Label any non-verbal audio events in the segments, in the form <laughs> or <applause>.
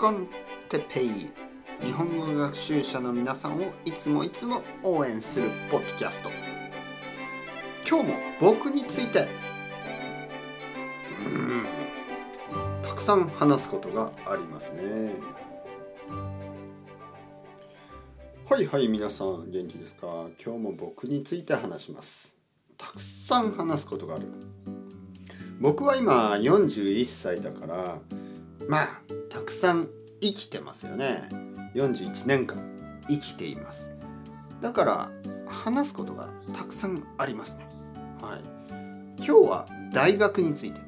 コンテペイ。日本語学習者の皆さんをいつもいつも応援するポッドキャスト。今日も僕について。うん。たくさん話すことがありますね。はいはい皆さん元気ですか？今日も僕について話します。たくさん話すことがある。僕は今41歳だからまあたくさん生きてますよね。41年間生きています。だから話すことがたくさんありますね。はい。今日は大学について。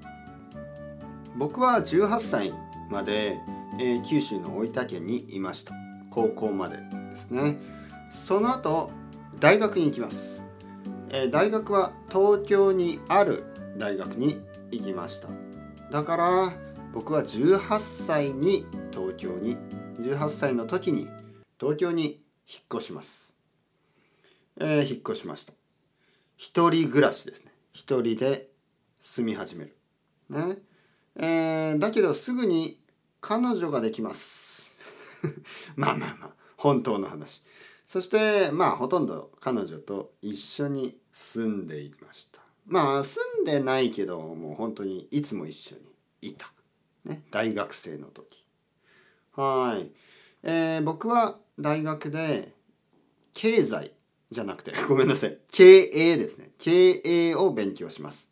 僕は18歳まで、えー、九州の大分県にいました。高校までですね。その後大学に行きます、えー、大学は東京にある大学に行きました。だから僕は18歳に東京に18歳の時に東京に引っ越します、えー、引っ越しました。一人暮らしですね。一人で住み始める。ね。えー、だけどすぐに彼女ができます。<laughs> まあまあまあ本当の話。そしてまあほとんど彼女と一緒に住んでいました。まあ住んでないけどもう本当にいつも一緒にいた、ね、大学生の時。はい、えー、僕は大学で経済じゃなくて <laughs> ごめんなさい。経営ですね。経営を勉強します。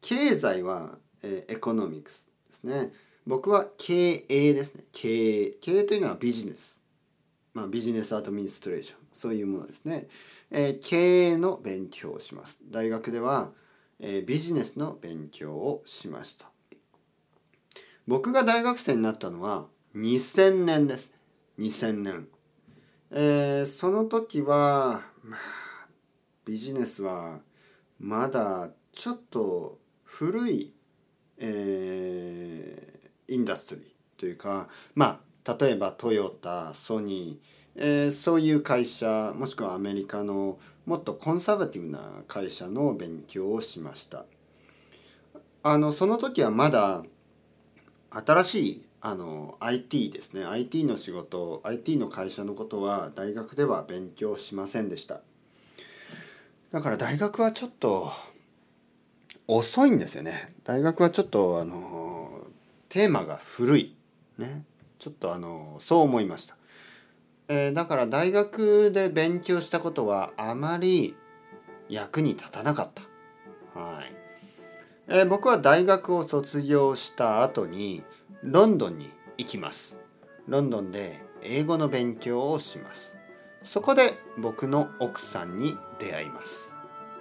経済は、えー、エコノミクスですね。僕は経営ですね。経営経営というのはビジネス。まあ、ビジネスアドミニストレーション。そういうものですね、えー、経営の勉強をします。大学では、えー、ビジネスの勉強をしました。僕が大学生になったのは2000年です。2000年。えー、その時はまあビジネスはまだちょっと古い、えー、インダストリーというかまあ例えばトヨタソニー、えー、そういう会社もしくはアメリカのもっとコンサバティブな会社の勉強をしました。あのその時はまだ新しいあの IT ですね。IT の仕事 IT の会社のことは大学では勉強しませんでした。だから大学はちょっと遅いんですよね。大学はちょっとあのテーマが古い。ね。ちょっとあのそう思いました、えー、だから大学で勉強したことはあまり役に立たなかった。はい、えー、僕は大学を卒業した後にロンドンに行きます。ロンドンで英語の勉強をします。そこで僕の奥さんに出会います。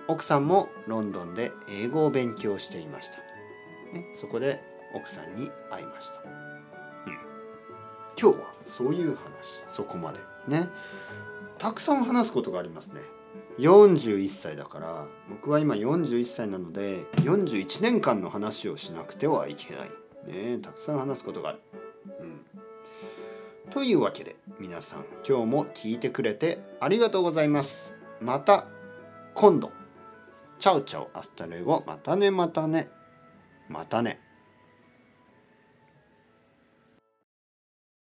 奥さんもロンドンで英語を勉強していました、ね、そこで奥さんに会いました。うん。今日はそういう話そこまで。ね。たくさん話すことがありますね。41歳だから僕は今41歳なので41年間の話をしなくてはいけない。ねたくさん話すことがある、うん、というわけで皆さん今日も聞いてくれてありがとうございます。また今度。チャウチャウアスタレゴ。またねまたね。またね。